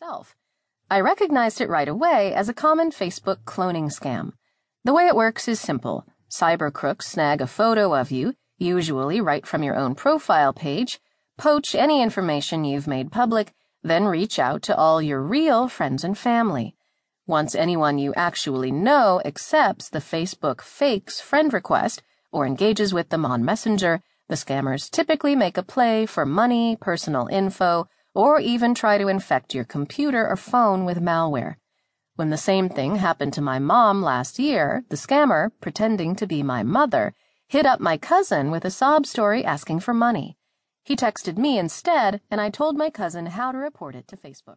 myself. I recognized it right away as a common Facebook cloning scam. The way it works is simple. Cyber crooks snag a photo of you, usually right from your own profile page, poach any information you've made public, then reach out to all your real friends and family. Once anyone you actually know accepts the Facebook fake's friend request or engages with them on Messenger, the scammers typically make a play for money, personal info, or even try to infect your computer or phone with malware. When the same thing happened to my mom last year, the scammer, pretending to be my mother, hit up my cousin with a sob story asking for money. He texted me instead, and I told my cousin how to report it to Facebook.